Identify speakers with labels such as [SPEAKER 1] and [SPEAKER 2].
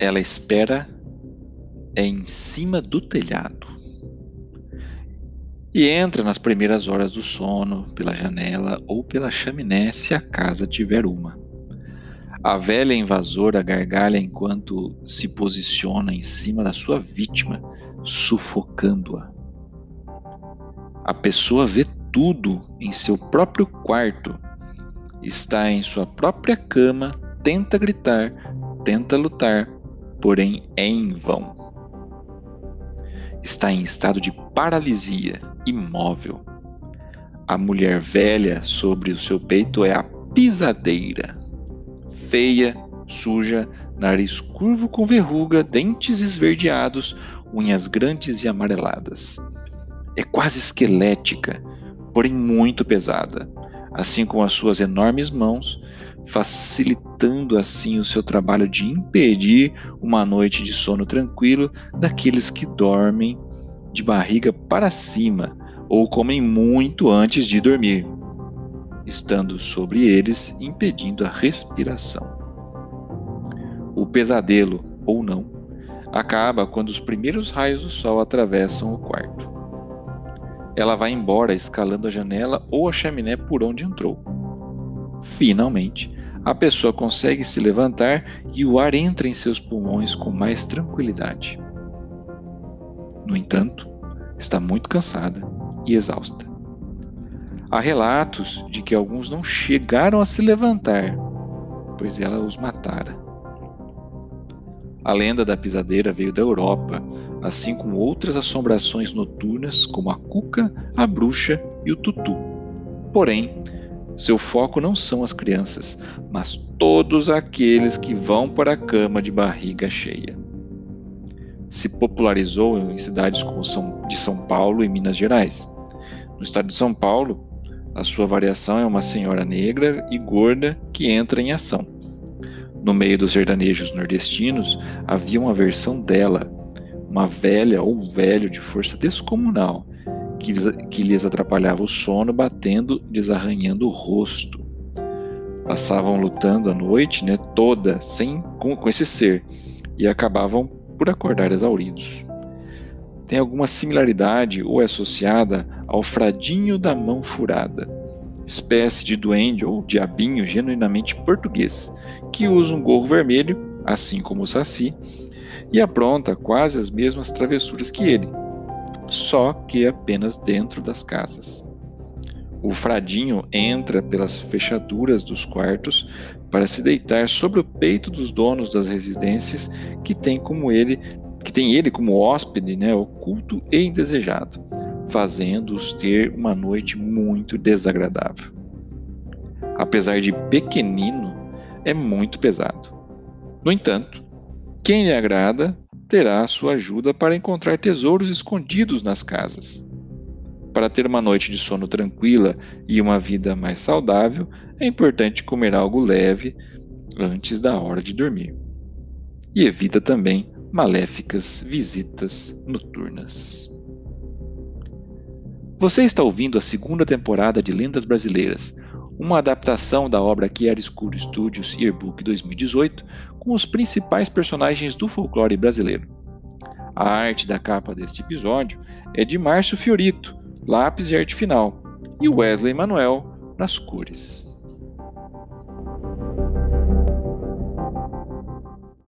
[SPEAKER 1] ela espera é em cima do telhado e entra nas primeiras horas do sono pela janela ou pela chaminé se a casa tiver uma. A velha invasora gargalha enquanto se posiciona em cima da sua vítima, sufocando-a. A pessoa vê tudo em seu próprio quarto, está em sua própria cama, tenta gritar, tenta lutar, porém é em vão. Está em estado de paralisia, imóvel. A mulher velha sobre o seu peito é a pisadeira. Feia, suja, nariz curvo com verruga, dentes esverdeados, unhas grandes e amareladas. É quase esquelética, porém muito pesada, assim como as suas enormes mãos, facilitando assim o seu trabalho de impedir uma noite de sono tranquilo daqueles que dormem de barriga para cima ou comem muito antes de dormir, estando sobre eles impedindo a respiração. O pesadelo, ou não, acaba quando os primeiros raios do sol atravessam o quarto. Ela vai embora escalando a janela ou a chaminé por onde entrou. Finalmente, a pessoa consegue se levantar e o ar entra em seus pulmões com mais tranquilidade. No entanto, está muito cansada e exausta. Há relatos de que alguns não chegaram a se levantar, pois ela os matara. A lenda da pisadeira veio da Europa, assim como outras assombrações noturnas, como a cuca, a bruxa e o tutu. Porém, seu foco não são as crianças, mas todos aqueles que vão para a cama de barriga cheia. Se popularizou em cidades como São, de São Paulo e Minas Gerais. No estado de São Paulo, a sua variação é uma senhora negra e gorda que entra em ação. No meio dos sertanejos nordestinos havia uma versão dela, uma velha ou velho de força descomunal, que, que lhes atrapalhava o sono, batendo, desarranhando o rosto. Passavam lutando a noite né, toda sem, com, com esse ser e acabavam por acordar exauridos. Tem alguma similaridade ou é associada ao fradinho da mão furada, espécie de duende ou diabinho genuinamente português, que usa um gorro vermelho, assim como o Saci, e apronta quase as mesmas travessuras que ele, só que apenas dentro das casas. O fradinho entra pelas fechaduras dos quartos para se deitar sobre o peito dos donos das residências que tem como ele, que tem ele como hóspede, né, oculto e indesejado, fazendo-os ter uma noite muito desagradável. Apesar de pequenino, é muito pesado. No entanto, quem lhe agrada terá sua ajuda para encontrar tesouros escondidos nas casas. Para ter uma noite de sono tranquila e uma vida mais saudável, é importante comer algo leve antes da hora de dormir. E evita também maléficas visitas noturnas. Você está ouvindo a segunda temporada de Lendas Brasileiras, uma adaptação da obra Chiaroscuro Studios Yearbook 2018 com os principais personagens do folclore brasileiro. A arte da capa deste episódio é de Márcio Fiorito, lápis e arte final, e Wesley Manuel nas cores.